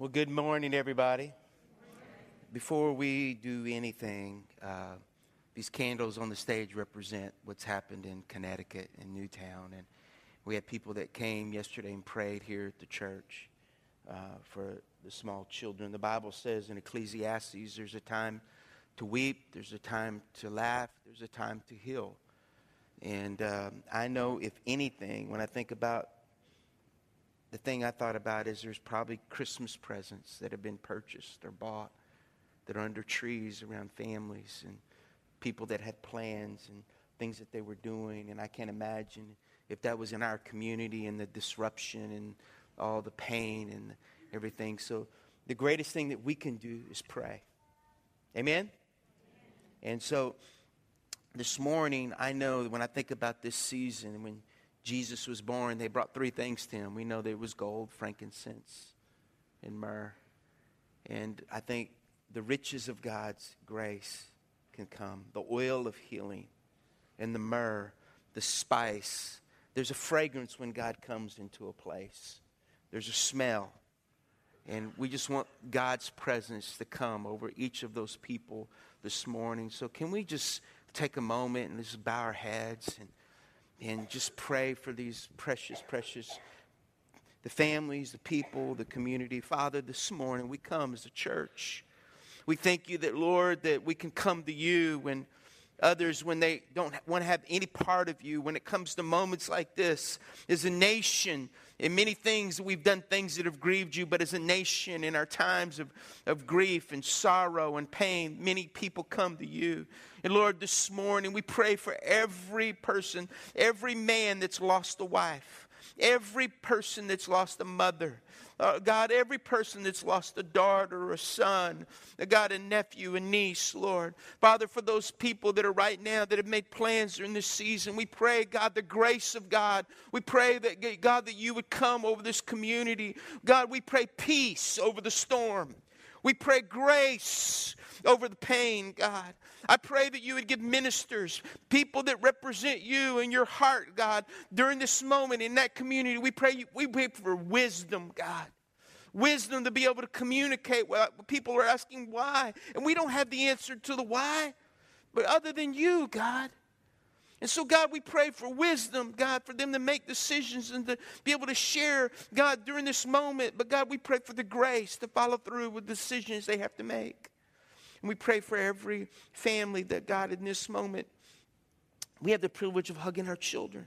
Well, good morning, everybody. Before we do anything, uh, these candles on the stage represent what's happened in Connecticut and Newtown. And we had people that came yesterday and prayed here at the church uh, for the small children. The Bible says in Ecclesiastes there's a time to weep, there's a time to laugh, there's a time to heal. And um, I know, if anything, when I think about the thing I thought about is there's probably Christmas presents that have been purchased or bought that are under trees around families and people that had plans and things that they were doing. And I can't imagine if that was in our community and the disruption and all the pain and everything. So the greatest thing that we can do is pray. Amen? And so this morning, I know when I think about this season, when Jesus was born, they brought three things to him. We know there was gold, frankincense, and myrrh. And I think the riches of God's grace can come the oil of healing, and the myrrh, the spice. There's a fragrance when God comes into a place, there's a smell. And we just want God's presence to come over each of those people this morning. So, can we just take a moment and just bow our heads and and just pray for these precious, precious, the families, the people, the community. Father, this morning we come as a church. We thank you that, Lord, that we can come to you when others, when they don't want to have any part of you, when it comes to moments like this, as a nation, in many things, we've done things that have grieved you, but as a nation, in our times of, of grief and sorrow and pain, many people come to you. And Lord, this morning we pray for every person, every man that's lost a wife, every person that's lost a mother, uh, God, every person that's lost a daughter or a son, uh, God, a nephew, a niece, Lord. Father, for those people that are right now that have made plans during this season, we pray, God, the grace of God. We pray that, God, that you would come over this community. God, we pray peace over the storm. We pray grace over the pain, God. I pray that you would give ministers, people that represent you and your heart, God, during this moment in that community. We pray, we pray for wisdom, God. Wisdom to be able to communicate. Well, people are asking why, and we don't have the answer to the why, but other than you, God. And so, God, we pray for wisdom, God, for them to make decisions and to be able to share, God, during this moment. But, God, we pray for the grace to follow through with decisions they have to make. And we pray for every family that, God, in this moment, we have the privilege of hugging our children.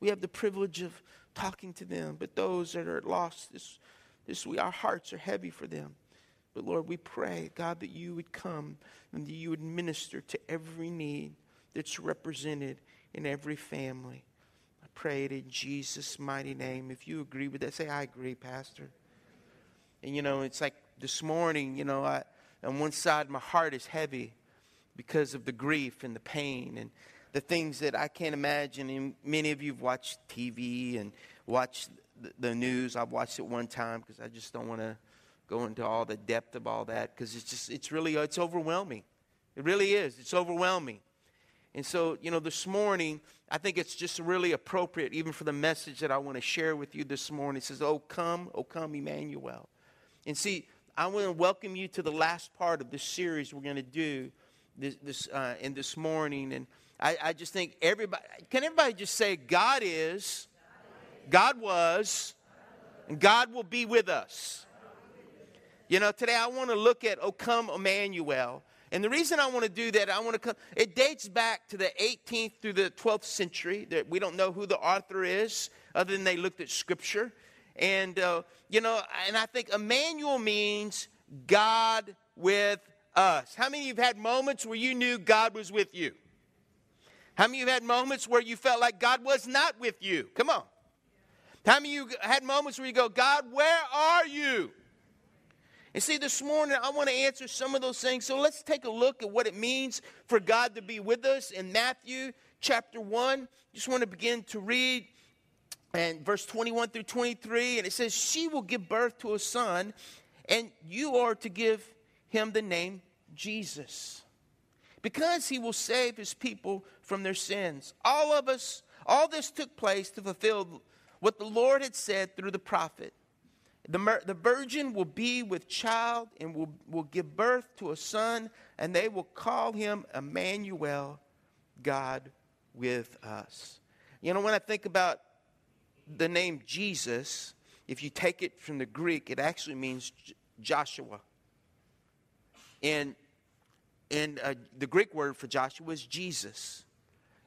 We have the privilege of talking to them. But those that are lost, this, this, we, our hearts are heavy for them. But Lord, we pray, God, that you would come and that you would minister to every need that's represented in every family. I pray it in Jesus' mighty name. If you agree with that, say, I agree, Pastor. And you know, it's like this morning, you know, I on one side, my heart is heavy because of the grief and the pain and the things that I can't imagine. And many of you have watched TV and watched the news. I've watched it one time because I just don't want to go into all the depth of all that because it's just, it's really, it's overwhelming. It really is. It's overwhelming. And so, you know, this morning, I think it's just really appropriate, even for the message that I want to share with you this morning. It says, Oh, come, oh, come, Emmanuel. And see, I want to welcome you to the last part of this series we're going to do this, this uh, in this morning. And I, I, just think everybody, can everybody just say, God is, God was, and God will be with us. You know, today I want to look at O Come Emmanuel. And the reason I want to do that, I want to come, it dates back to the 18th through the 12th century. That we don't know who the author is, other than they looked at scripture. And, uh, you know, and I think Emmanuel means God with us. How many of you have had moments where you knew God was with you? How many of you had moments where you felt like God was not with you? Come on. How many of you had moments where you go, God, where are you? And see, this morning I want to answer some of those things. So let's take a look at what it means for God to be with us in Matthew chapter 1. Just want to begin to read and verse 21 through 23, and it says, She will give birth to a son, and you are to give him the name Jesus, because he will save his people from their sins. All of us, all this took place to fulfill what the Lord had said through the prophet. The, the virgin will be with child and will, will give birth to a son, and they will call him Emmanuel, God with us. You know, when I think about the name Jesus, if you take it from the Greek, it actually means Joshua. And, and uh, the Greek word for Joshua is Jesus.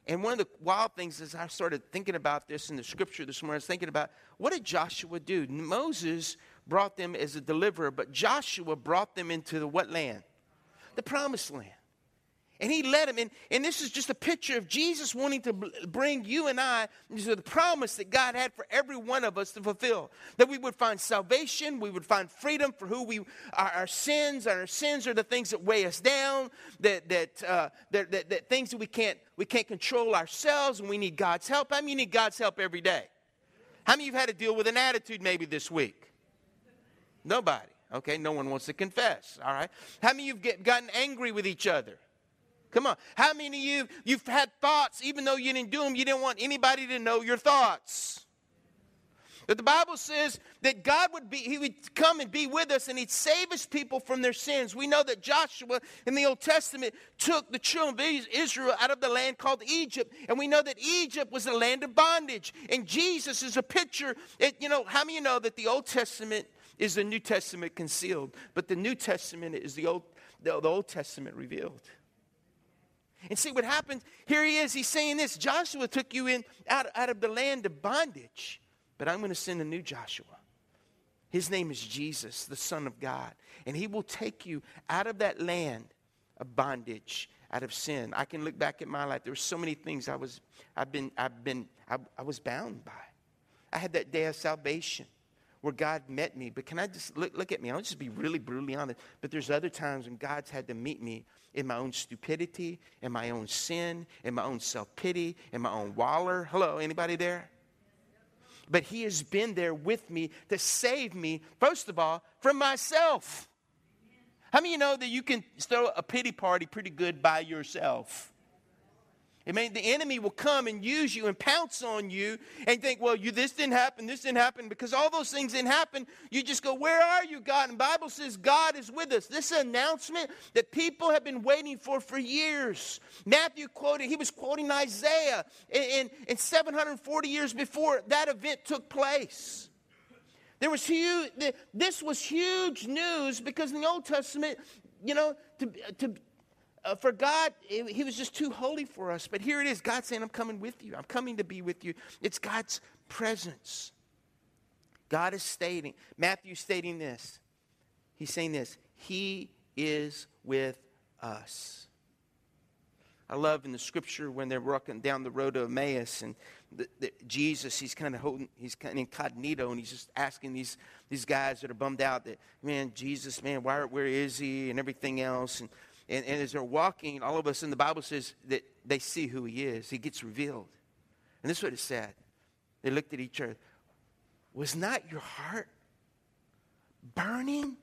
And one of the wild things is I started thinking about this in the scripture this morning. I was thinking about what did Joshua do? Moses brought them as a deliverer, but Joshua brought them into the what land? The promised land. And he led him. And, and this is just a picture of Jesus wanting to bring you and I to the promise that God had for every one of us to fulfill. That we would find salvation, we would find freedom for who we are, our sins, our sins are the things that weigh us down, that, that, uh, that, that, that things that we can't, we can't control ourselves, and we need God's help. I mean, you need God's help every day? How many of you have had to deal with an attitude maybe this week? Nobody. Okay, no one wants to confess. All right. How many of you have gotten angry with each other? Come on. How many of you, you've had thoughts, even though you didn't do them, you didn't want anybody to know your thoughts? But the Bible says that God would be, He would come and be with us and He'd save His people from their sins. We know that Joshua in the Old Testament took the children of Israel out of the land called Egypt. And we know that Egypt was a land of bondage. And Jesus is a picture. It, you know, how many you know that the Old Testament is the New Testament concealed, but the New Testament is the Old, the, the Old Testament revealed? And see what happens? Here he is. He's saying this Joshua took you in out, out of the land of bondage, but I'm going to send a new Joshua. His name is Jesus, the Son of God. And he will take you out of that land of bondage, out of sin. I can look back at my life. There were so many things I was, I've been, I've been, I, I was bound by. I had that day of salvation where God met me. But can I just look, look at me? I'll just be really brutally honest. But there's other times when God's had to meet me in my own stupidity, in my own sin, in my own self pity, in my own waller. Hello, anybody there? But He has been there with me to save me, first of all, from myself. How many of you know that you can throw a pity party pretty good by yourself? It mean, the enemy will come and use you and pounce on you and think, well, you this didn't happen, this didn't happen, because all those things didn't happen. You just go, where are you, God? And Bible says God is with us. This announcement that people have been waiting for for years. Matthew quoted, he was quoting Isaiah in, in, in 740 years before that event took place. There was huge, this was huge news because in the Old Testament, you know, to, to, uh, for God, He was just too holy for us. But here it is God saying, I'm coming with you. I'm coming to be with you. It's God's presence. God is stating, Matthew stating this. He's saying this He is with us. I love in the scripture when they're walking down the road to Emmaus and the, the, Jesus, he's kind of holding, he's kind of incognito and he's just asking these, these guys that are bummed out that, man, Jesus, man, why, where is he and everything else. And and, and as they're walking, all of us in the Bible says that they see who he is. He gets revealed. And this is what it said. They looked at each other. Was not your heart burning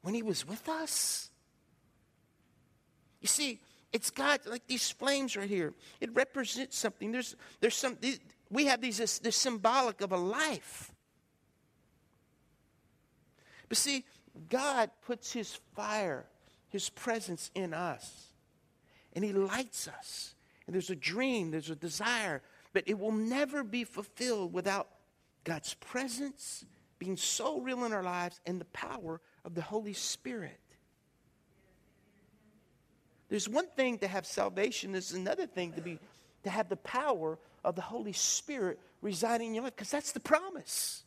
when he was with us? You see, it's God, like these flames right here. It represents something. There's, there's some, we have these, this, this symbolic of a life. But see, God puts his fire his presence in us. And He lights us. And there's a dream, there's a desire, but it will never be fulfilled without God's presence being so real in our lives and the power of the Holy Spirit. There's one thing to have salvation, there's another thing to be to have the power of the Holy Spirit residing in your life, because that's the promise.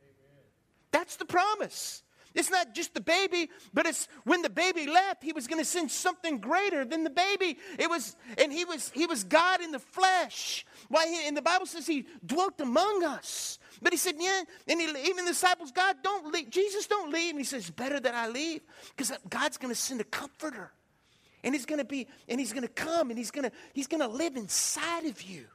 Amen. That's the promise. It's not just the baby, but it's when the baby left, he was going to send something greater than the baby. It was, and he was, he was God in the flesh. Why? He, and the Bible says he dwelt among us. But he said, yeah, and he, even the disciples, God, don't leave. Jesus, don't leave. And he says, better that I leave because God's going to send a comforter. And he's going to be, and he's going to come and he's going to, he's going to live inside of you.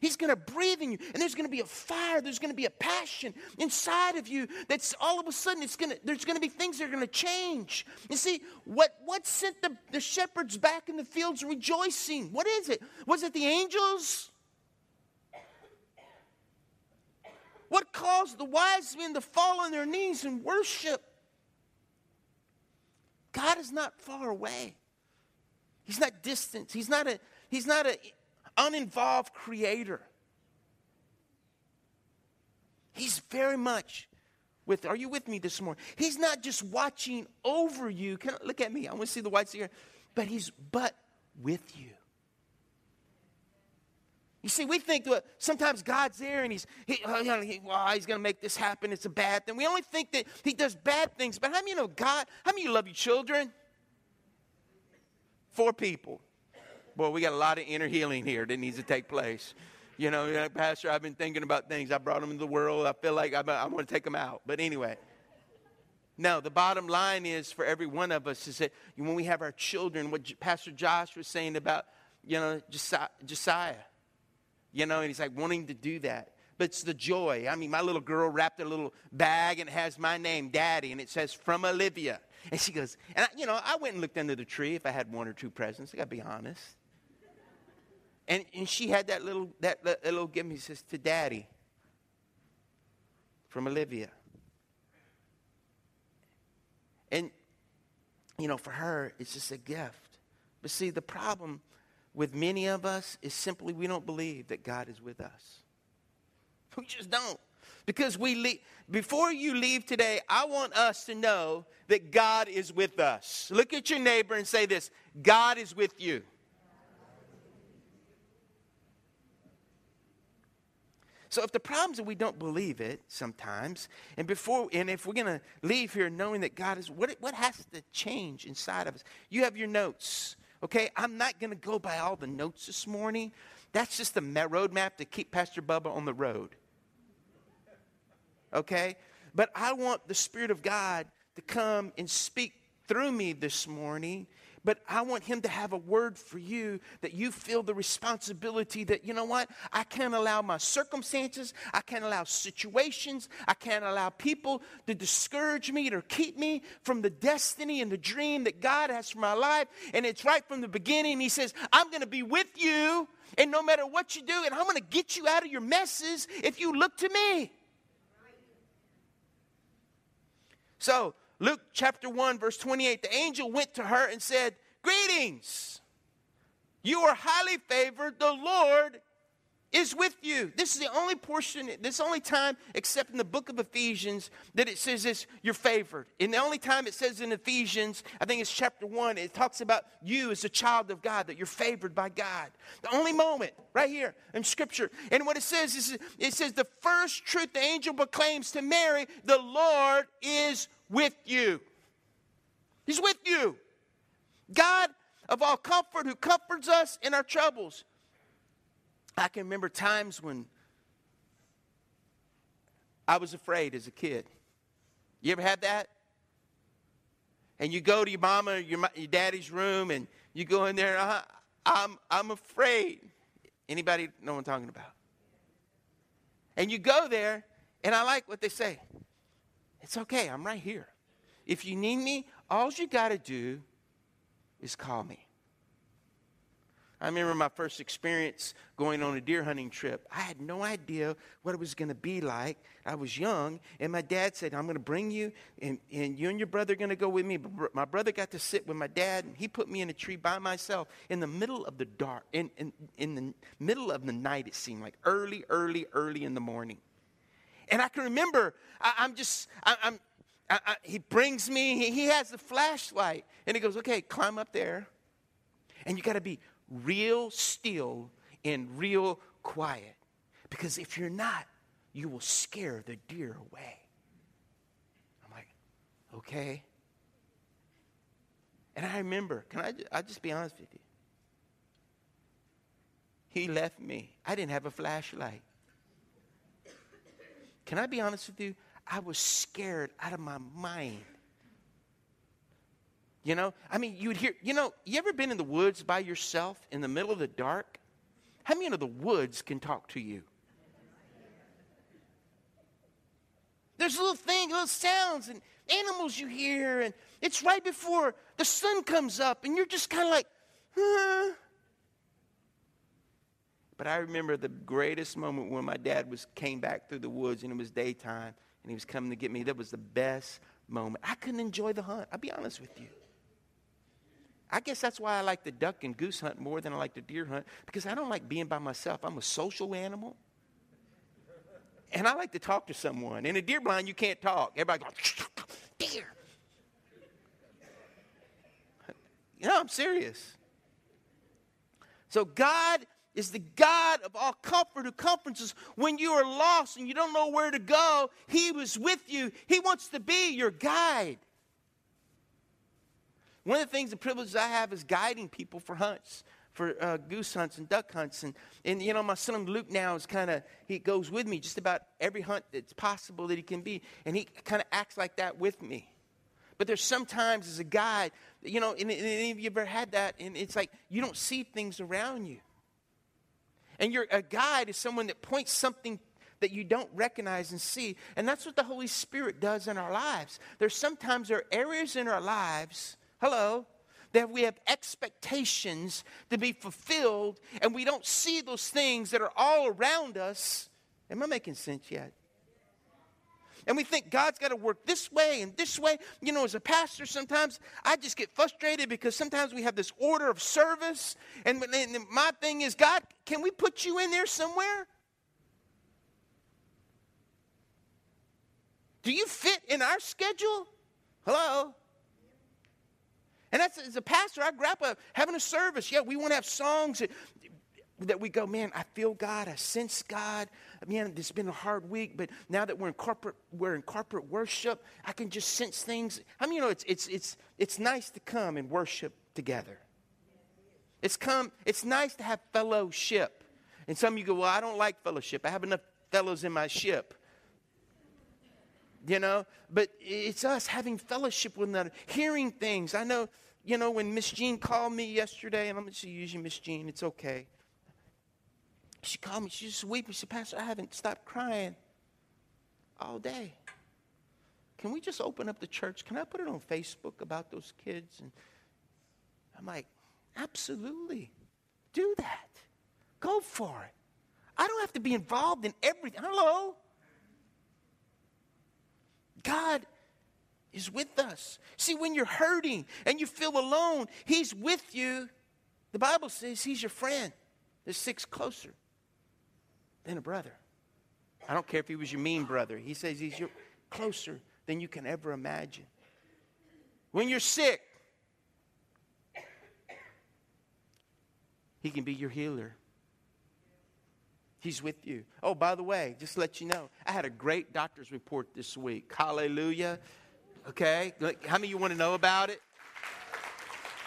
He's going to breathe in you, and there's going to be a fire. There's going to be a passion inside of you. That's all of a sudden. It's going to. There's going to be things that are going to change. You see, what what sent the, the shepherds back in the fields rejoicing? What is it? Was it the angels? What caused the wise men to fall on their knees and worship? God is not far away. He's not distant. He's not a he's not an uninvolved creator. He's very much with are you with me this morning? He's not just watching over you. Can, look at me. I want to see the whites here. But he's but with you. You see, we think that sometimes God's there and he's, he, oh, he, he's going to make this happen. It's a bad thing. We only think that he does bad things. But how many you know God? How many you love your children? Four people. Boy, we got a lot of inner healing here that needs to take place. You know, Pastor, I've been thinking about things. I brought them into the world. I feel like I'm, I'm going to take them out. But anyway. No, the bottom line is for every one of us is that when we have our children, what Pastor Josh was saying about, you know, Josiah you know, and he's like wanting to do that. But it's the joy. I mean, my little girl wrapped a little bag and it has my name, Daddy, and it says from Olivia. And she goes, and I, you know, I went and looked under the tree if I had one or two presents. I got to be honest. And, and she had that little, that, that little gift. He says, to Daddy from Olivia. And, you know, for her, it's just a gift. But see, the problem with many of us is simply we don't believe that God is with us. We just don't. Because we leave, before you leave today, I want us to know that God is with us. Look at your neighbor and say this God is with you. So if the problem is that we don't believe it sometimes, and before and if we're gonna leave here knowing that God is what what has to change inside of us? You have your notes. Okay, I'm not going to go by all the notes this morning. That's just the roadmap to keep Pastor Bubba on the road. Okay? But I want the Spirit of God to come and speak through me this morning but I want him to have a word for you that you feel the responsibility that, you know what? I can't allow my circumstances, I can't allow situations, I can't allow people to discourage me or keep me from the destiny and the dream that God has for my life. And it's right from the beginning. He says, I'm going to be with you, and no matter what you do, and I'm going to get you out of your messes if you look to me. So, Luke chapter 1, verse 28, the angel went to her and said, Greetings. You are highly favored. The Lord is with you. This is the only portion, this only time, except in the book of Ephesians, that it says this, you're favored. And the only time it says in Ephesians, I think it's chapter one, it talks about you as a child of God, that you're favored by God. The only moment, right here in Scripture. And what it says is, it says, the first truth the angel proclaims to Mary, the Lord is with you. He's with you. God of all comfort who comforts us in our troubles. I can remember times when I was afraid as a kid. You ever had that? And you go to your mama or your, your daddy's room and you go in there, uh, I'm, I'm afraid. Anybody know what I'm talking about? And you go there, and I like what they say. It's okay, I'm right here. If you need me, all you got to do is call me. I remember my first experience going on a deer hunting trip. I had no idea what it was going to be like. I was young, and my dad said, I'm going to bring you, and, and you and your brother are going to go with me. But my brother got to sit with my dad, and he put me in a tree by myself in the middle of the dark, in, in, in the middle of the night, it seemed like early, early, early in the morning. And I can remember, I, am just, I, am I, I, he brings me, he, he has the flashlight, and he goes, okay, climb up there. And you got to be real still and real quiet. Because if you're not, you will scare the deer away. I'm like, okay. And I remember, can I, I'll just be honest with you? He left me. I didn't have a flashlight. Can I be honest with you? I was scared out of my mind. You know, I mean, you would hear, you know, you ever been in the woods by yourself in the middle of the dark? How many of the woods can talk to you? There's little things, little sounds and animals you hear, and it's right before the sun comes up, and you're just kind of like, huh. But I remember the greatest moment when my dad was came back through the woods and it was daytime and he was coming to get me. That was the best moment. I couldn't enjoy the hunt. I'll be honest with you. I guess that's why I like the duck and goose hunt more than I like the deer hunt because I don't like being by myself. I'm a social animal. And I like to talk to someone. In a deer blind, you can't talk. Everybody goes, deer. You know, I'm serious. So God is the God of all comfort who comforts us when you are lost and you don't know where to go. He was with you. He wants to be your guide. One of the things, the privileges I have is guiding people for hunts, for uh, goose hunts and duck hunts. And, and, you know, my son Luke now is kind of, he goes with me just about every hunt that's possible that he can be. And he kind of acts like that with me. But there's sometimes as a guide, you know, and, and any of you ever had that, and it's like you don't see things around you. And you're, a guide is someone that points something that you don't recognize and see. And that's what the Holy Spirit does in our lives. There's sometimes there are areas in our lives, hello, that we have expectations to be fulfilled, and we don't see those things that are all around us. Am I making sense yet? And we think God's got to work this way and this way. You know, as a pastor, sometimes I just get frustrated because sometimes we have this order of service. And, and my thing is, God, can we put you in there somewhere? Do you fit in our schedule? Hello? And that's as a pastor, I grab a uh, having a service. Yeah, we want to have songs that, that we go, man, I feel God, I sense God man, it's been a hard week, but now that we're in corporate, we're in corporate worship, I can just sense things. I mean, you know, it's, it's, it's, it's nice to come and worship together. It's come, it's nice to have fellowship. And some of you go, well, I don't like fellowship. I have enough fellows in my ship. You know, but it's us having fellowship with another, hearing things. I know, you know, when Miss Jean called me yesterday, and I'm going to just using Miss Jean, it's okay. She called me. She just weeping. She said, Pastor, I haven't stopped crying all day. Can we just open up the church? Can I put it on Facebook about those kids? And I'm like, absolutely. Do that. Go for it. I don't have to be involved in everything. Hello? God is with us. See, when you're hurting and you feel alone, He's with you. The Bible says He's your friend. There's six closer than a brother. I don't care if he was your mean brother. He says he's your closer than you can ever imagine. When you're sick, he can be your healer. He's with you. Oh, by the way, just let you know, I had a great doctor's report this week. Hallelujah. Okay? How many of you want to know about it?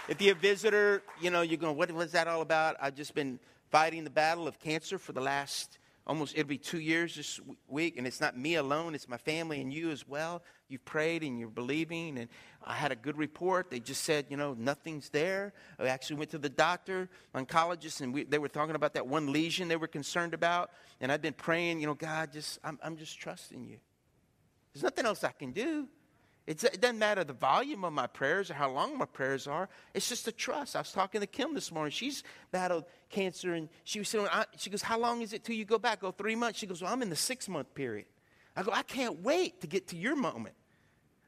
If you're a visitor, you know, you're going, what was that all about? I've just been fighting the battle of cancer for the last almost it'll be two years this week and it's not me alone it's my family and you as well. You've prayed and you're believing and i had a good report. They just said you know nothing's there. I actually went to the doctor oncologist and we, they were talking about that one lesion they were concerned about and i've been praying you know god just i'm, I'm just trusting you. There's nothing else i can do it's, it doesn't matter the volume of my prayers or how long my prayers are. It's just a trust. I was talking to Kim this morning. She's battled cancer, and she was saying, she goes, "How long is it till you go back?" go three months. She goes, "Well, I'm in the six month period." I go, "I can't wait to get to your moment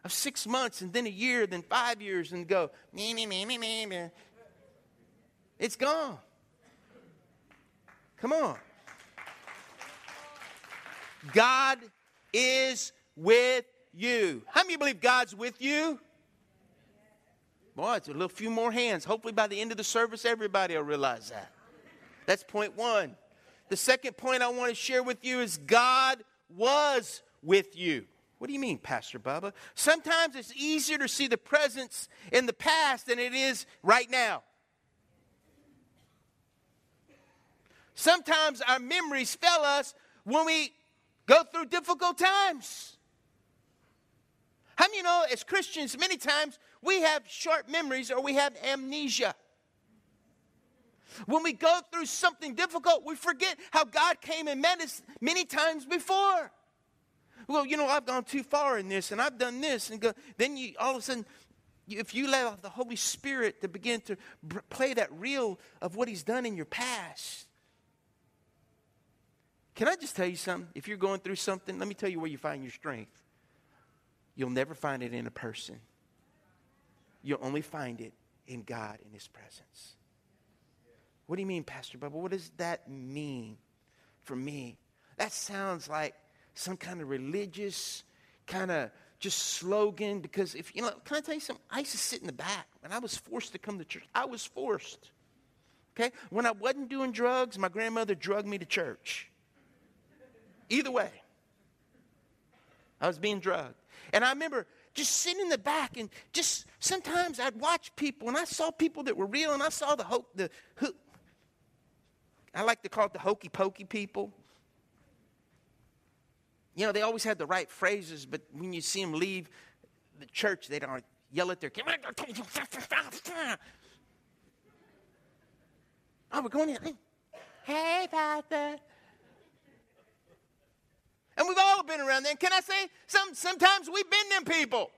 of six months, and then a year, then five years, and go me me me me me me. It's gone. Come on. God is with you. How many believe God's with you? Boy, it's a little few more hands. Hopefully, by the end of the service, everybody will realize that. That's point one. The second point I want to share with you is God was with you. What do you mean, Pastor Bubba? Sometimes it's easier to see the presence in the past than it is right now. Sometimes our memories fail us when we go through difficult times. How many you know, as Christians, many times we have short memories or we have amnesia? When we go through something difficult, we forget how God came and met us many times before. Well, you know, I've gone too far in this and I've done this. And go, then you all of a sudden, if you allow the Holy Spirit to begin to play that reel of what He's done in your past, Can I just tell you something? If you're going through something, let me tell you where you find your strength. You'll never find it in a person, you'll only find it in God in His presence. What do you mean, Pastor Bubba? What does that mean for me? That sounds like some kind of religious kind of just slogan because if you know can i tell you something i used to sit in the back and i was forced to come to church i was forced okay when i wasn't doing drugs my grandmother drugged me to church either way i was being drugged and i remember just sitting in the back and just sometimes i'd watch people and i saw people that were real and i saw the hope the who i like to call it the hokey pokey people you know, they always had the right phrases, but when you see them leave the church, they don't yell at their kids. Oh, we're going in. Hey, Pastor. And we've all been around there. Can I say, some, sometimes we've been them people.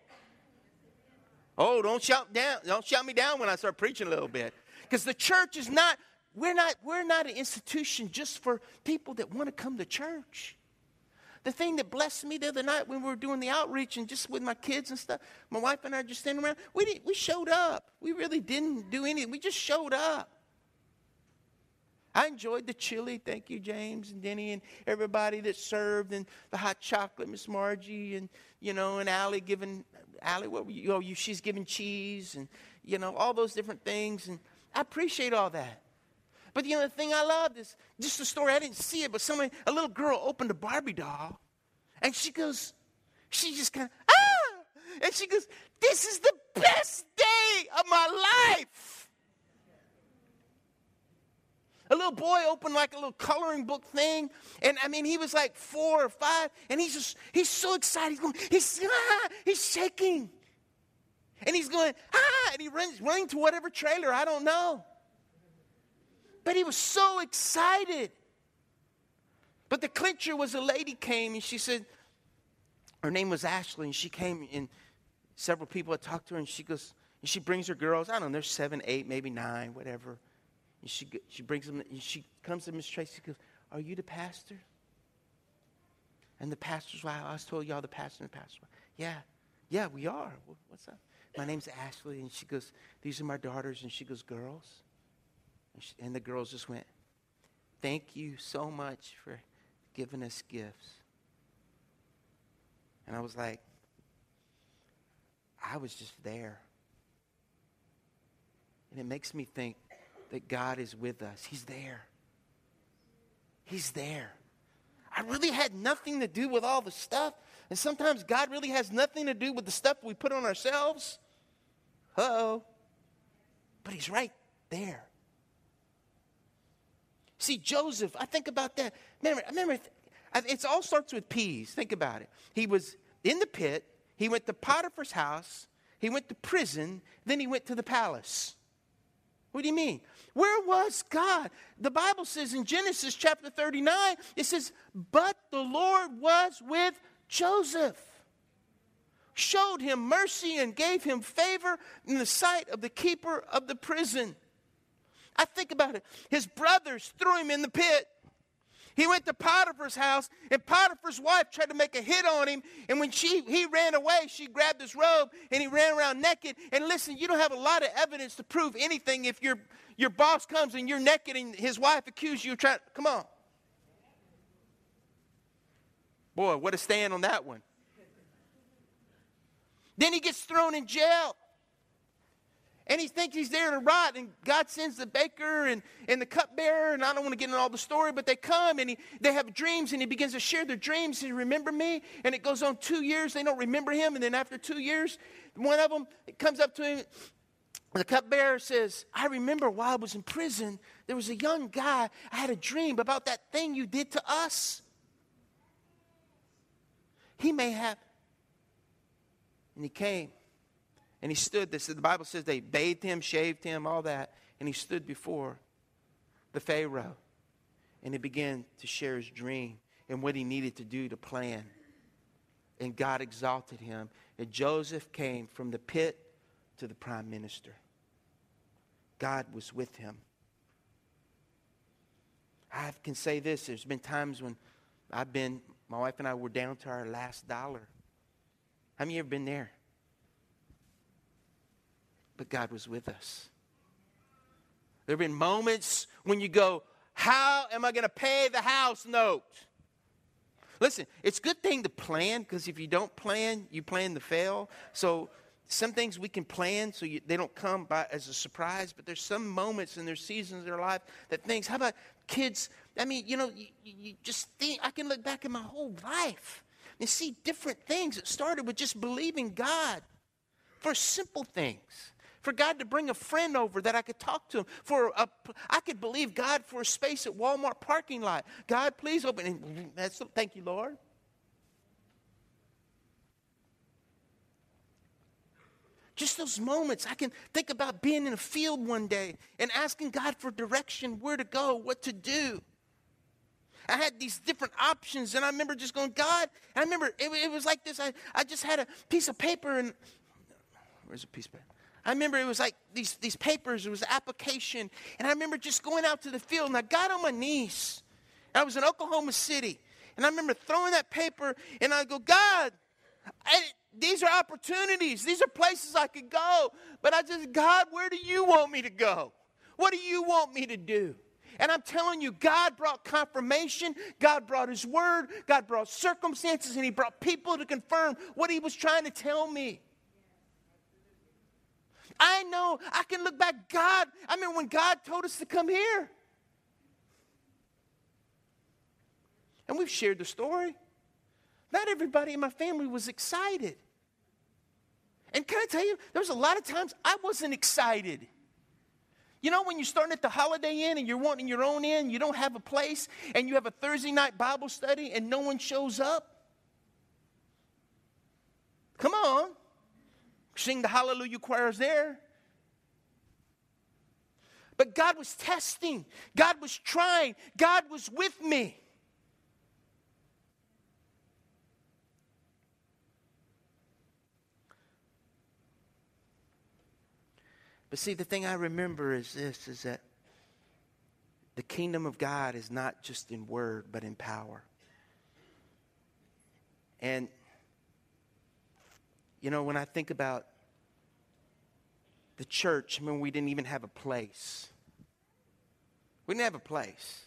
Oh, don't shout down, don't shout me down when I start preaching a little bit. Because the church is not, we're not, we're not an institution just for people that want to come to church. The thing that blessed me the other night when we were doing the outreach and just with my kids and stuff, my wife and I just standing around, we, didn't, we showed up. We really didn't do anything. We just showed up. I enjoyed the chili. Thank you, James and Denny and everybody that served and the hot chocolate, Miss Margie and, you know, and Allie giving, Allie, what were you, oh, you, she's giving cheese and, you know, all those different things. And I appreciate all that. But you know, the thing I loved is just the story. I didn't see it, but somebody, a little girl opened a Barbie doll and she goes, she just kind of, ah! And she goes, this is the best day of my life. A little boy opened like a little coloring book thing. And I mean, he was like four or five. And he's just, he's so excited. He's going, he's, ah, he's shaking. And he's going, ah, and he runs running to whatever trailer, I don't know. But he was so excited. But the clincher was a lady came and she said, her name was Ashley, and she came and several people had talked to her, and she goes, and she brings her girls, I don't know, they're seven, eight, maybe nine, whatever. And she, she brings them, and she comes to Miss Tracy, goes, Are you the pastor? And the pastor's wife, I was told y'all the pastor and the pastor's wife. Yeah, yeah, we are. What's up? My name's Ashley, and she goes, These are my daughters, and she goes, Girls? And, she, and the girls just went, Thank you so much for giving us gifts. And I was like, I was just there. And it makes me think that God is with us. He's there. He's there. I really had nothing to do with all the stuff. And sometimes God really has nothing to do with the stuff we put on ourselves. oh. But He's right there. See, Joseph, I think about that. Remember, remember it all starts with P's. Think about it. He was in the pit, he went to Potiphar's house, he went to prison, then he went to the palace. What do you mean? Where was God? The Bible says in Genesis chapter 39, it says, But the Lord was with Joseph, showed him mercy, and gave him favor in the sight of the keeper of the prison. I think about it. His brothers threw him in the pit. He went to Potiphar's house, and Potiphar's wife tried to make a hit on him. And when she he ran away, she grabbed his robe and he ran around naked. And listen, you don't have a lot of evidence to prove anything if your your boss comes and you're naked and his wife accuses you of trying. Come on, boy, what a stand on that one. Then he gets thrown in jail. And he thinks he's there to rot, and God sends the baker and, and the cupbearer, and I don't want to get into all the story, but they come and he, they have dreams, and he begins to share their dreams. He remember me, and it goes on two years. They don't remember him, and then after two years, one of them comes up to him. The cupbearer says, I remember while I was in prison, there was a young guy. I had a dream about that thing you did to us. He may have. And he came. And he stood, this, the Bible says they bathed him, shaved him, all that. And he stood before the Pharaoh. And he began to share his dream and what he needed to do to plan. And God exalted him. And Joseph came from the pit to the prime minister. God was with him. I can say this there's been times when I've been, my wife and I were down to our last dollar. How many of you ever been there? But God was with us. There have been moments when you go, How am I going to pay the house note? Listen, it's a good thing to plan because if you don't plan, you plan to fail. So some things we can plan so you, they don't come by as a surprise, but there's some moments and there's seasons in their life that things, how about kids? I mean, you know, you, you just think, I can look back in my whole life and see different things. It started with just believing God for simple things for God to bring a friend over that I could talk to him. For a, I could believe God for a space at Walmart parking lot. God, please open. And that's thank you, Lord. Just those moments, I can think about being in a field one day and asking God for direction, where to go, what to do. I had these different options, and I remember just going, God, I remember it, it was like this. I, I just had a piece of paper, and where's a piece of paper? I remember it was like these, these papers, it was application. And I remember just going out to the field and I got on my knees. I was in Oklahoma City. And I remember throwing that paper and I go, God, I, these are opportunities. These are places I could go. But I just, God, where do you want me to go? What do you want me to do? And I'm telling you, God brought confirmation, God brought His word, God brought circumstances, and He brought people to confirm what He was trying to tell me. I know I can look back. God, I mean, when God told us to come here. And we've shared the story. Not everybody in my family was excited. And can I tell you, there was a lot of times I wasn't excited. You know, when you're starting at the Holiday Inn and you're wanting your own inn, you don't have a place, and you have a Thursday night Bible study and no one shows up? Come on. Sing the hallelujah choirs there. But God was testing, God was trying, God was with me. But see, the thing I remember is this is that the kingdom of God is not just in word, but in power. And, you know, when I think about the church, I mean, we didn't even have a place. We didn't have a place.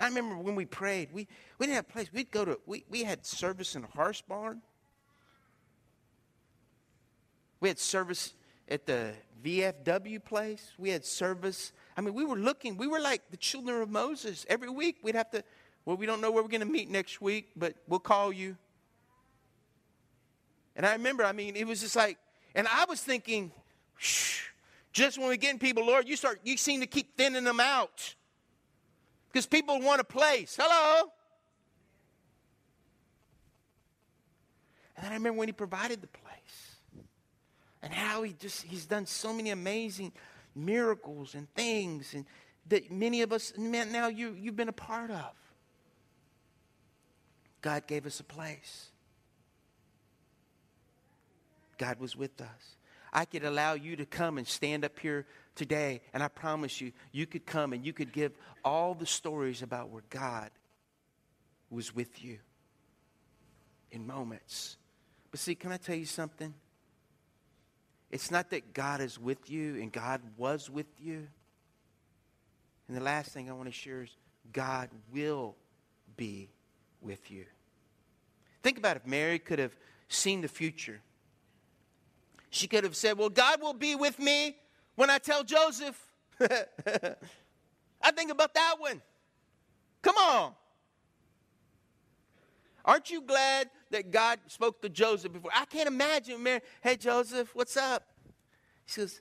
I remember when we prayed, we, we didn't have a place. We'd go to, we, we had service in a horse barn. We had service at the VFW place. We had service. I mean, we were looking, we were like the children of Moses. Every week we'd have to, well, we don't know where we're going to meet next week, but we'll call you. And I remember, I mean, it was just like, and I was thinking, just when we get in people, Lord, you start, you seem to keep thinning them out. Because people want a place. Hello? And then I remember when he provided the place. And how he just he's done so many amazing miracles and things and that many of us man, now you you've been a part of. God gave us a place. God was with us. I could allow you to come and stand up here today, and I promise you, you could come and you could give all the stories about where God was with you in moments. But see, can I tell you something? It's not that God is with you and God was with you. And the last thing I want to share is God will be with you. Think about if Mary could have seen the future she could have said, Well, God will be with me when I tell Joseph. I think about that one. Come on. Aren't you glad that God spoke to Joseph before? I can't imagine. Hey, Joseph, what's up? He says,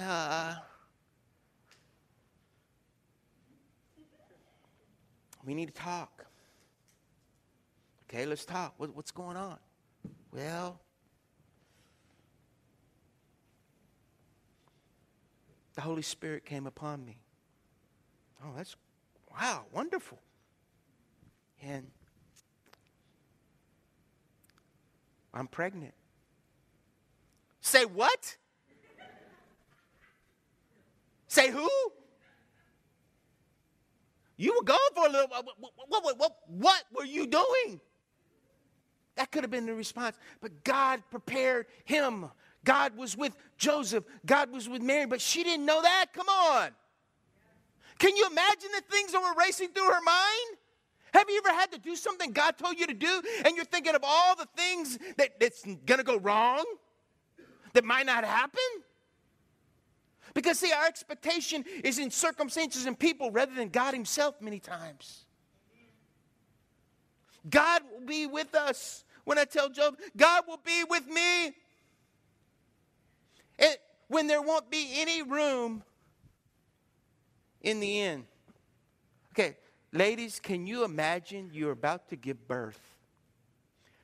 uh, We need to talk. Okay, let's talk. What, what's going on? Well, the Holy Spirit came upon me. Oh, that's wow, wonderful. And I'm pregnant. Say what? Say who? You were gone for a little while. What, what, what, what, were you doing? That could have been the response. But God prepared him. God was with Joseph. God was with Mary, but she didn't know that. Come on. Can you imagine the things that were racing through her mind? Have you ever had to do something God told you to do and you're thinking of all the things that, that's going to go wrong, that might not happen? Because, see, our expectation is in circumstances and people rather than God Himself many times. God will be with us. When I tell Job, God will be with me. And when there won't be any room in the inn. Okay, ladies, can you imagine you're about to give birth?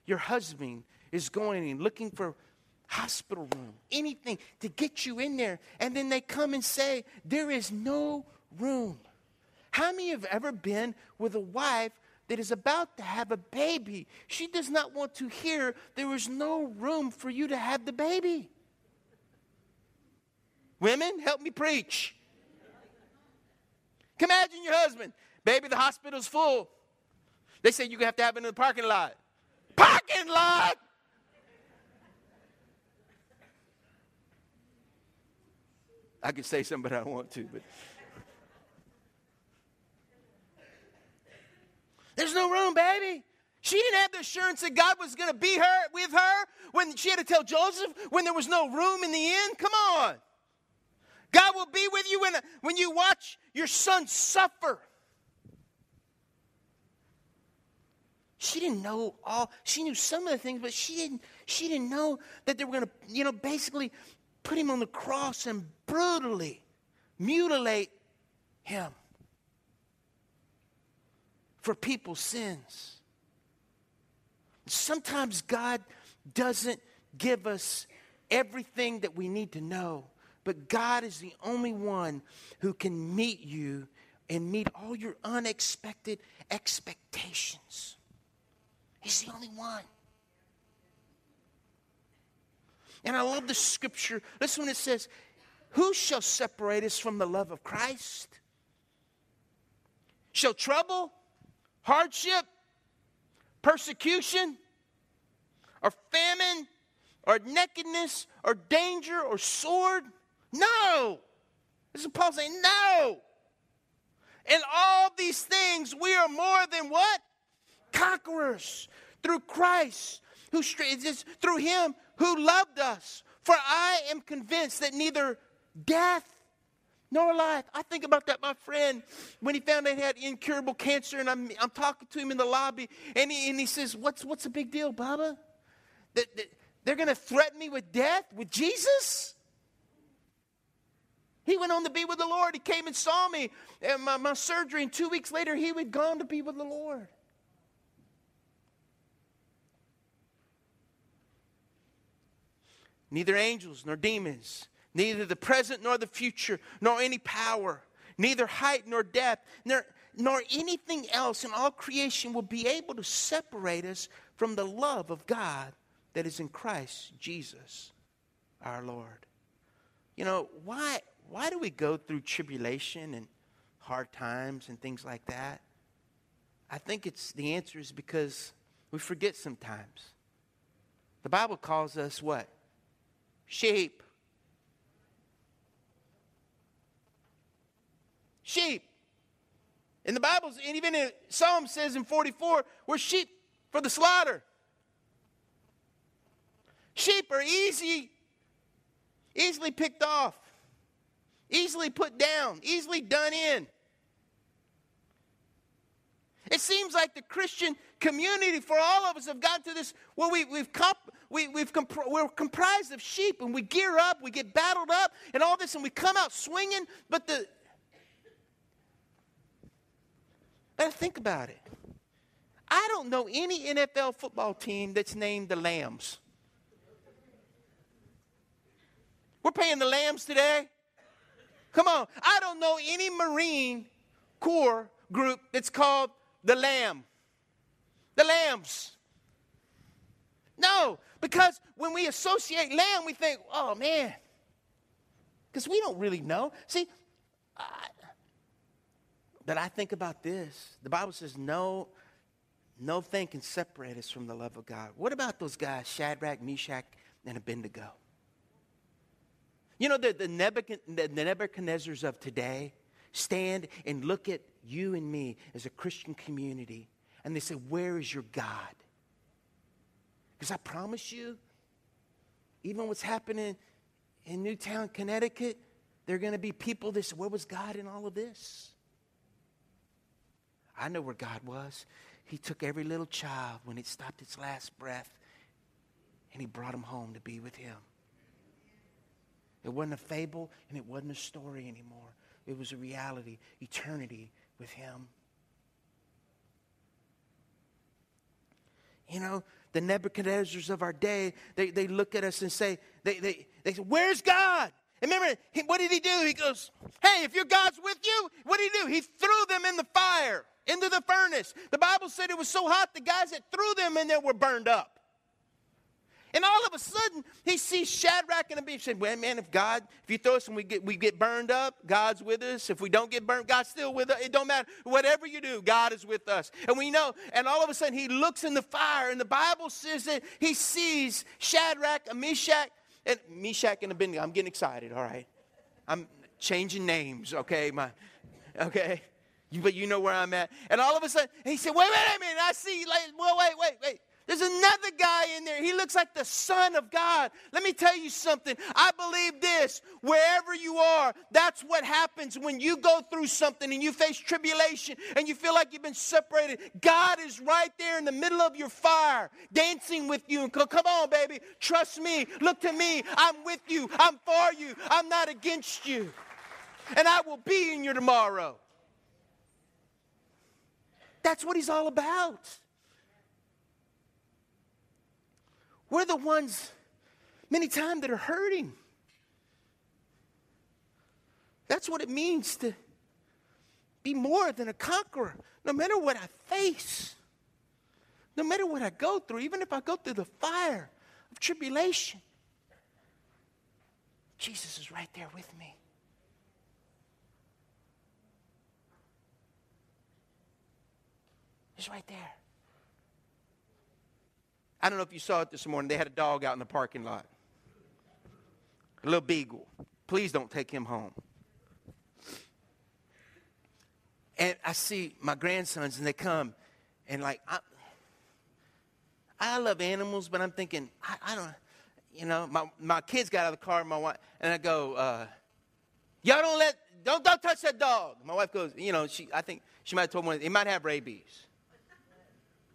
Your husband is going and looking for hospital room, anything to get you in there. And then they come and say, There is no room. How many have ever been with a wife that is about to have a baby? She does not want to hear there is no room for you to have the baby. Women, help me preach. Imagine your husband, baby, the hospital's full. They say you have to have it in the parking lot. Parking lot! I could say something, but I don't want to. But there's no room, baby. She didn't have the assurance that God was going to be her with her when she had to tell Joseph when there was no room in the inn. Come on. God will be with you when, when you watch your son suffer. She didn't know all, she knew some of the things, but she didn't, she didn't know that they were going to, you know, basically put him on the cross and brutally mutilate him for people's sins. Sometimes God doesn't give us everything that we need to know, but God is the only one who can meet you and meet all your unexpected expectations. He's the only one. And I love the scripture. Listen when it says, Who shall separate us from the love of Christ? Shall trouble, hardship, persecution, or famine, or nakedness, or danger, or sword? No. This is Paul saying, No. In all these things, we are more than what? Conquerors through Christ, who through Him who loved us. For I am convinced that neither death nor life. I think about that, my friend, when he found out he had incurable cancer, and I'm, I'm talking to him in the lobby, and he, and he says, What's, what's the big deal, Baba? That, that they're going to threaten me with death with Jesus? He went on to be with the Lord. He came and saw me at my, my surgery, and two weeks later, he had gone to be with the Lord. neither angels nor demons, neither the present nor the future, nor any power, neither height nor depth, nor, nor anything else in all creation will be able to separate us from the love of God that is in Christ Jesus our Lord. You know, why, why do we go through tribulation and hard times and things like that? I think it's the answer is because we forget sometimes. The Bible calls us what? sheep. Sheep. In the Bible, and even in Psalm says in 44, we're sheep for the slaughter. Sheep are easy, easily picked off, easily put down, easily done in. It seems like the Christian community for all of us have gotten to this where we, we've, comp, we, we've comp, we're comprised of sheep and we gear up, we get battled up and all this and we come out swinging. But the, but think about it. I don't know any NFL football team that's named the Lambs. We're paying the Lambs today. Come on. I don't know any Marine Corps group that's called the lamb. The lambs. No, because when we associate lamb, we think, oh man, because we don't really know. See, I, But I think about this. The Bible says no, no thing can separate us from the love of God. What about those guys, Shadrach, Meshach, and Abednego? You know, the, the, Nebuchadnezzars of today stand and look at you and me as a Christian community, and they say, Where is your God? Because I promise you, even what's happening in Newtown, Connecticut, there are going to be people that say, Where was God in all of this? I know where God was. He took every little child when it stopped its last breath and he brought them home to be with him. It wasn't a fable and it wasn't a story anymore. It was a reality, eternity with him. You know, the Nebuchadnezzars of our day, they, they look at us and say, they, they, they say, Where's God? And remember, he, what did he do? He goes, Hey, if your God's with you, what did he do? He threw them in the fire, into the furnace. The Bible said it was so hot, the guys that threw them in there were burned up. And all of a sudden, he sees Shadrach and Abednego. Said, well, man, if God, if you throw us and we get, we get burned up, God's with us. If we don't get burned, God's still with us. It don't matter. Whatever you do, God is with us. And we know, and all of a sudden, he looks in the fire, and the Bible says that he sees Shadrach, Meshach, and Meshach and Abednego. I'm getting excited, all right? I'm changing names, okay? My, okay? But you know where I'm at. And all of a sudden, he said, wait, wait a minute. I see, like, well, wait, wait, wait. There's another guy in there. He looks like the Son of God. Let me tell you something. I believe this. Wherever you are, that's what happens when you go through something and you face tribulation and you feel like you've been separated. God is right there in the middle of your fire, dancing with you. Come on, baby. Trust me. Look to me. I'm with you. I'm for you. I'm not against you. And I will be in your tomorrow. That's what he's all about. We're the ones, many times, that are hurting. That's what it means to be more than a conqueror, no matter what I face, no matter what I go through, even if I go through the fire of tribulation. Jesus is right there with me. He's right there. I don't know if you saw it this morning. They had a dog out in the parking lot. A little beagle. Please don't take him home. And I see my grandsons, and they come, and like, I, I love animals, but I'm thinking, I, I don't, you know, my, my kids got out of the car, my wife, and I go, uh, y'all don't let, don't, don't touch that dog. My wife goes, you know, she, I think she might have told one, he might have rabies.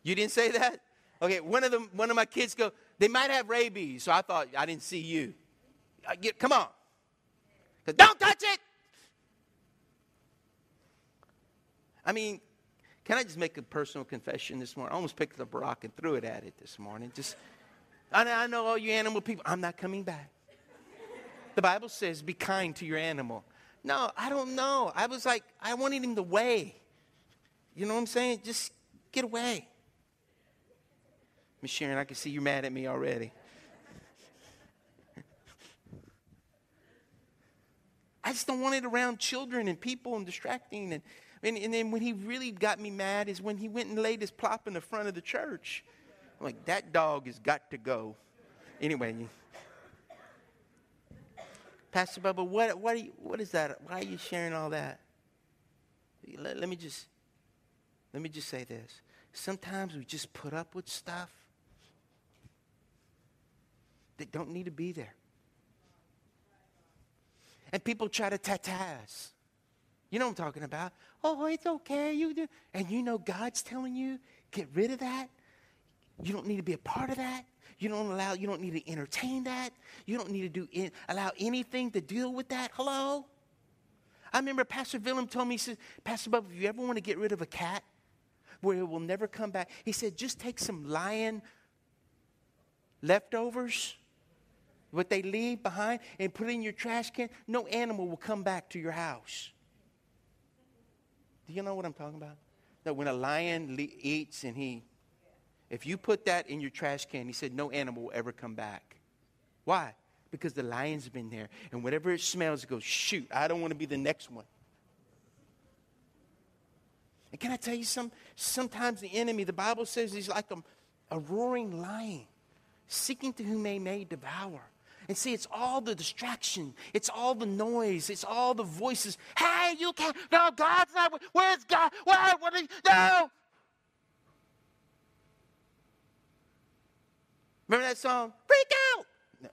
You didn't say that? Okay, one of them, one of my kids go, they might have rabies, so I thought I didn't see you. I get, come on. Don't touch it. I mean, can I just make a personal confession this morning? I almost picked up a rock and threw it at it this morning. Just, I, I know all you animal people. I'm not coming back. The Bible says, "Be kind to your animal." No, I don't know. I was like, I wanted him to weigh. You know what I'm saying? Just get away. Miss Sharon, I can see you're mad at me already. I just don't want it around children and people and distracting. And, and, and, then when he really got me mad is when he went and laid his plop in the front of the church. I'm like, that dog has got to go. Anyway, Pastor Bubba, what, what, you, what is that? Why are you sharing all that? Let, let me just let me just say this. Sometimes we just put up with stuff that don't need to be there. And people try to tataz. You know what I'm talking about. Oh, it's okay. You do. And you know God's telling you, get rid of that. You don't need to be a part of that. You don't allow, you don't need to entertain that. You don't need to do in, allow anything to deal with that. Hello? I remember Pastor Willem told me, he said, Pastor Bob, if you ever want to get rid of a cat where it will never come back, he said, just take some lion leftovers what they leave behind and put in your trash can, no animal will come back to your house. Do you know what I'm talking about? That when a lion le- eats and he, if you put that in your trash can, he said, no animal will ever come back. Why? Because the lion's been there. And whatever it smells, it goes, shoot, I don't want to be the next one. And can I tell you some? Sometimes the enemy, the Bible says he's like a, a roaring lion, seeking to whom they may devour. And see, it's all the distraction. It's all the noise. It's all the voices. Hey, you can't. No, God's not. Where's God? Where? What are you? No. Remember that song? Freak out. No.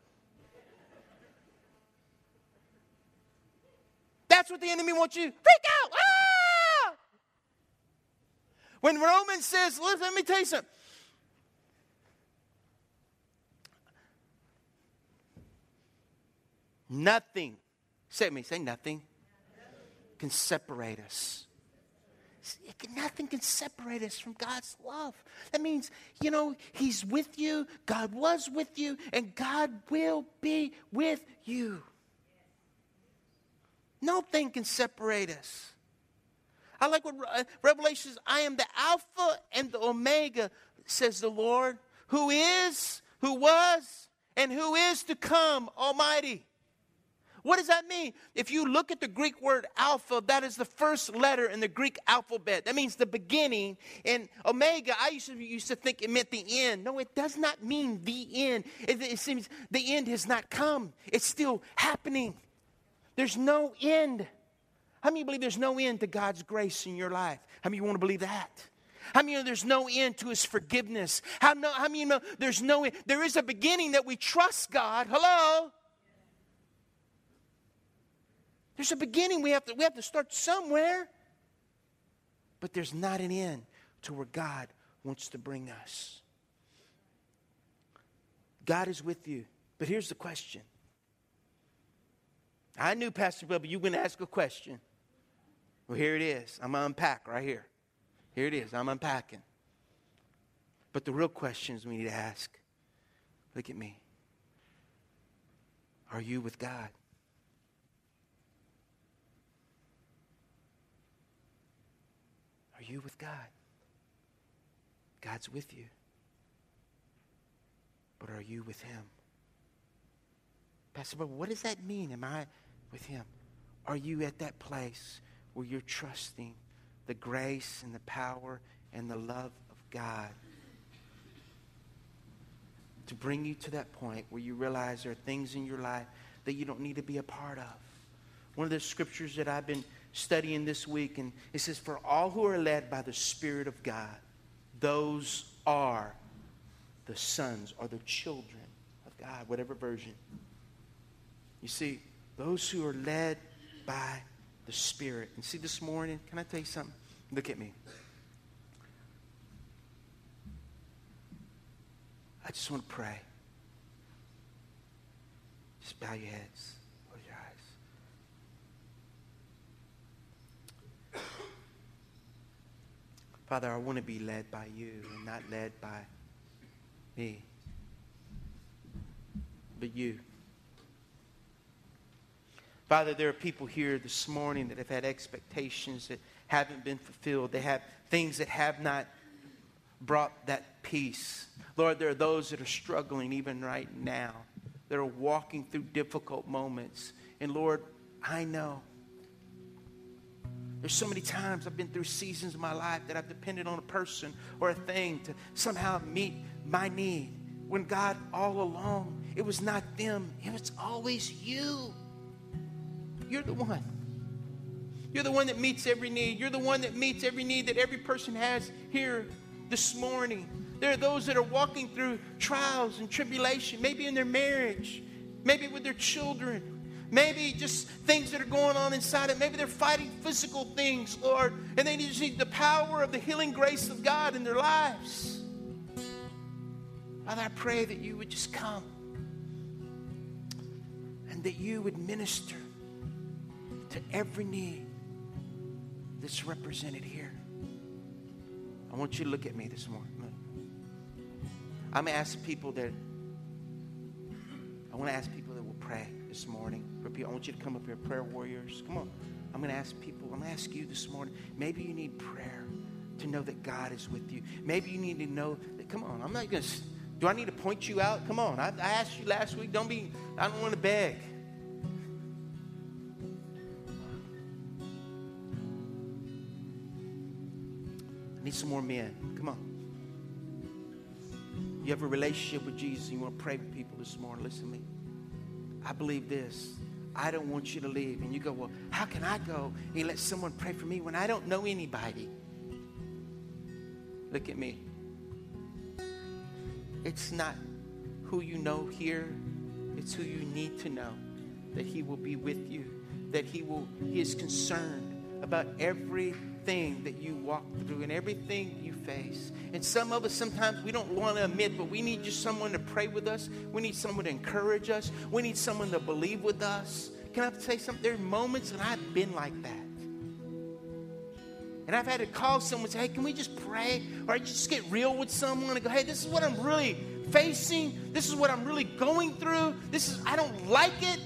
That's what the enemy wants you. Freak out. Ah! When Romans says, let me tell you something. Nothing, say me, say nothing, can separate us. Nothing can separate us from God's love. That means, you know, He's with you, God was with you, and God will be with you. Nothing can separate us. I like what uh, Revelation says I am the Alpha and the Omega, says the Lord, who is, who was, and who is to come, Almighty. What does that mean? If you look at the Greek word alpha, that is the first letter in the Greek alphabet. That means the beginning. And omega, I used to, used to think it meant the end. No, it does not mean the end. It, it seems the end has not come, it's still happening. There's no end. How many believe there's no end to God's grace in your life? How many want to believe that? How many know there's no end to his forgiveness? How, no, how many know there's no end? There is a beginning that we trust God. Hello? There's a beginning. We have to, we have to start somewhere. But there's not an end to where God wants to bring us. God is with you. But here's the question. I knew, Pastor Bubba, you were going to ask a question. Well, here it is. I'm going to unpack right here. Here it is. I'm unpacking. But the real questions we need to ask look at me. Are you with God? You with God? God's with you. But are you with Him? Pastor, but what does that mean? Am I with Him? Are you at that place where you're trusting the grace and the power and the love of God to bring you to that point where you realize there are things in your life that you don't need to be a part of? One of the scriptures that I've been studying this week, and it says, For all who are led by the Spirit of God, those are the sons or the children of God, whatever version. You see, those who are led by the Spirit. And see, this morning, can I tell you something? Look at me. I just want to pray. Just bow your heads. Father, I want to be led by you and not led by me, but you. Father, there are people here this morning that have had expectations that haven't been fulfilled. They have things that have not brought that peace. Lord, there are those that are struggling even right now, that are walking through difficult moments. And Lord, I know there's so many times I've been through seasons of my life that I've depended on a person or a thing to somehow meet my need. When God, all along, it was not them, it was always you. You're the one. You're the one that meets every need. You're the one that meets every need that every person has here this morning. There are those that are walking through trials and tribulation, maybe in their marriage, maybe with their children, Maybe just things that are going on inside it. Maybe they're fighting physical things, Lord, and they just need the power of the healing grace of God in their lives. Father, I pray that you would just come and that you would minister to every need that's represented here. I want you to look at me this morning. I'm going to ask people that, I want to ask people that will pray this morning. I want you to come up here, prayer warriors. Come on. I'm going to ask people, I'm going to ask you this morning. Maybe you need prayer to know that God is with you. Maybe you need to know that, come on, I'm not going to, do I need to point you out? Come on. I, I asked you last week, don't be, I don't want to beg. I need some more men. Come on. You have a relationship with Jesus and you want to pray with people this morning. Listen to me. I believe this. I don't want you to leave. And you go, Well, how can I go and let someone pray for me when I don't know anybody? Look at me. It's not who you know here, it's who you need to know that He will be with you, that He will, He is concerned about everything that you walk through and everything face. And some of us sometimes we don't want to admit, but we need just someone to pray with us. We need someone to encourage us. We need someone to believe with us. Can I say something? There are moments, and I've been like that. And I've had to call someone and say, hey, can we just pray? Or I just get real with someone and go, hey, this is what I'm really facing. This is what I'm really going through. This is, I don't like it.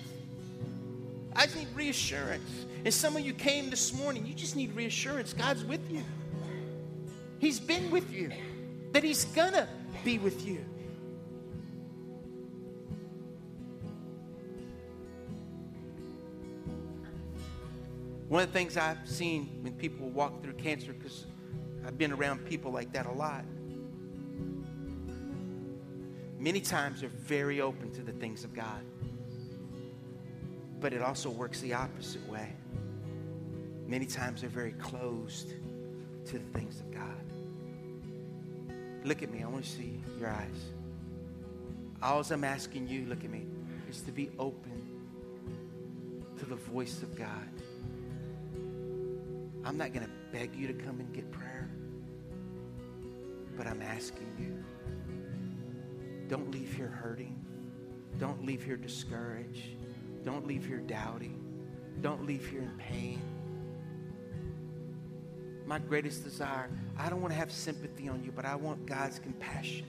I just need reassurance. And some of you came this morning, you just need reassurance. God's with you. He's been with you, that He's gonna be with you. One of the things I've seen when people walk through cancer, because I've been around people like that a lot, many times they're very open to the things of God. But it also works the opposite way. Many times they're very closed to the things of God. Look at me. I want to see your eyes. All I'm asking you, look at me, is to be open to the voice of God. I'm not going to beg you to come and get prayer, but I'm asking you. Don't leave here hurting. Don't leave here discouraged. Don't leave here doubting. Don't leave here in pain. My greatest desire, I don't want to have sympathy on you, but I want God's compassion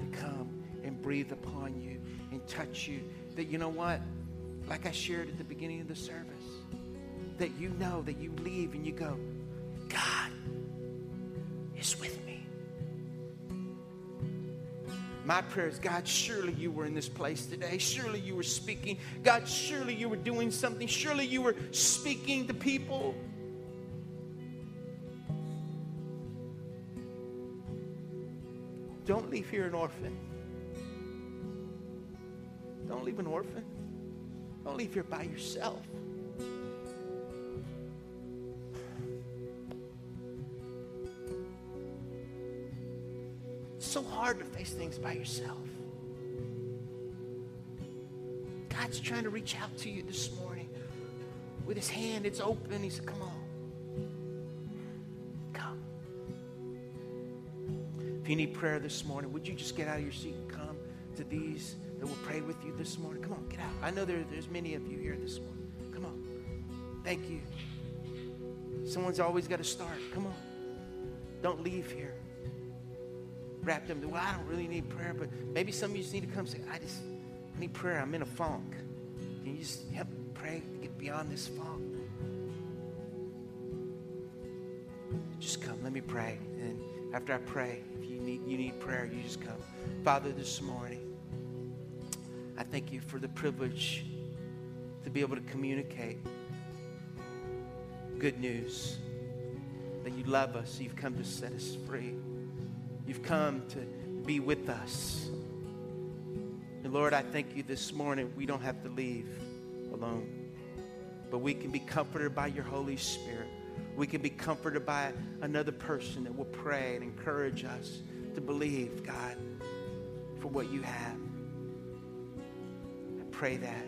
to come and breathe upon you and touch you. That you know what? Like I shared at the beginning of the service, that you know that you leave and you go, God is with me. My prayer is, God, surely you were in this place today. Surely you were speaking. God, surely you were doing something. Surely you were speaking to people. Leave here an orphan. Don't leave an orphan. Don't leave here by yourself. It's so hard to face things by yourself. God's trying to reach out to you this morning with his hand, it's open. He said, Come on. If you need prayer this morning, would you just get out of your seat and come to these that will pray with you this morning? Come on, get out. I know there, there's many of you here this morning. Come on. Thank you. Someone's always got to start. Come on. Don't leave here. Wrap them. Well, I don't really need prayer, but maybe some of you just need to come say, I just I need prayer. I'm in a funk. Can you just help pray to get beyond this funk? Just come. Let me pray. And after I pray, if you need you need prayer, you just come. Father, this morning, I thank you for the privilege to be able to communicate good news that you love us. You've come to set us free. You've come to be with us. And Lord, I thank you this morning. We don't have to leave alone, but we can be comforted by your Holy Spirit. We can be comforted by another person that will pray and encourage us to believe, God, for what you have. I pray that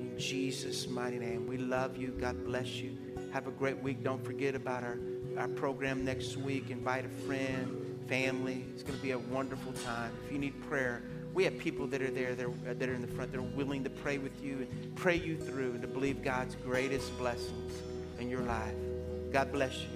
in Jesus' mighty name. We love you. God bless you. Have a great week. Don't forget about our, our program next week. Invite a friend family. It's going to be a wonderful time. If you need prayer, we have people that are there that are, that are in the front that are willing to pray with you and pray you through and to believe God's greatest blessings in your life. God bless you.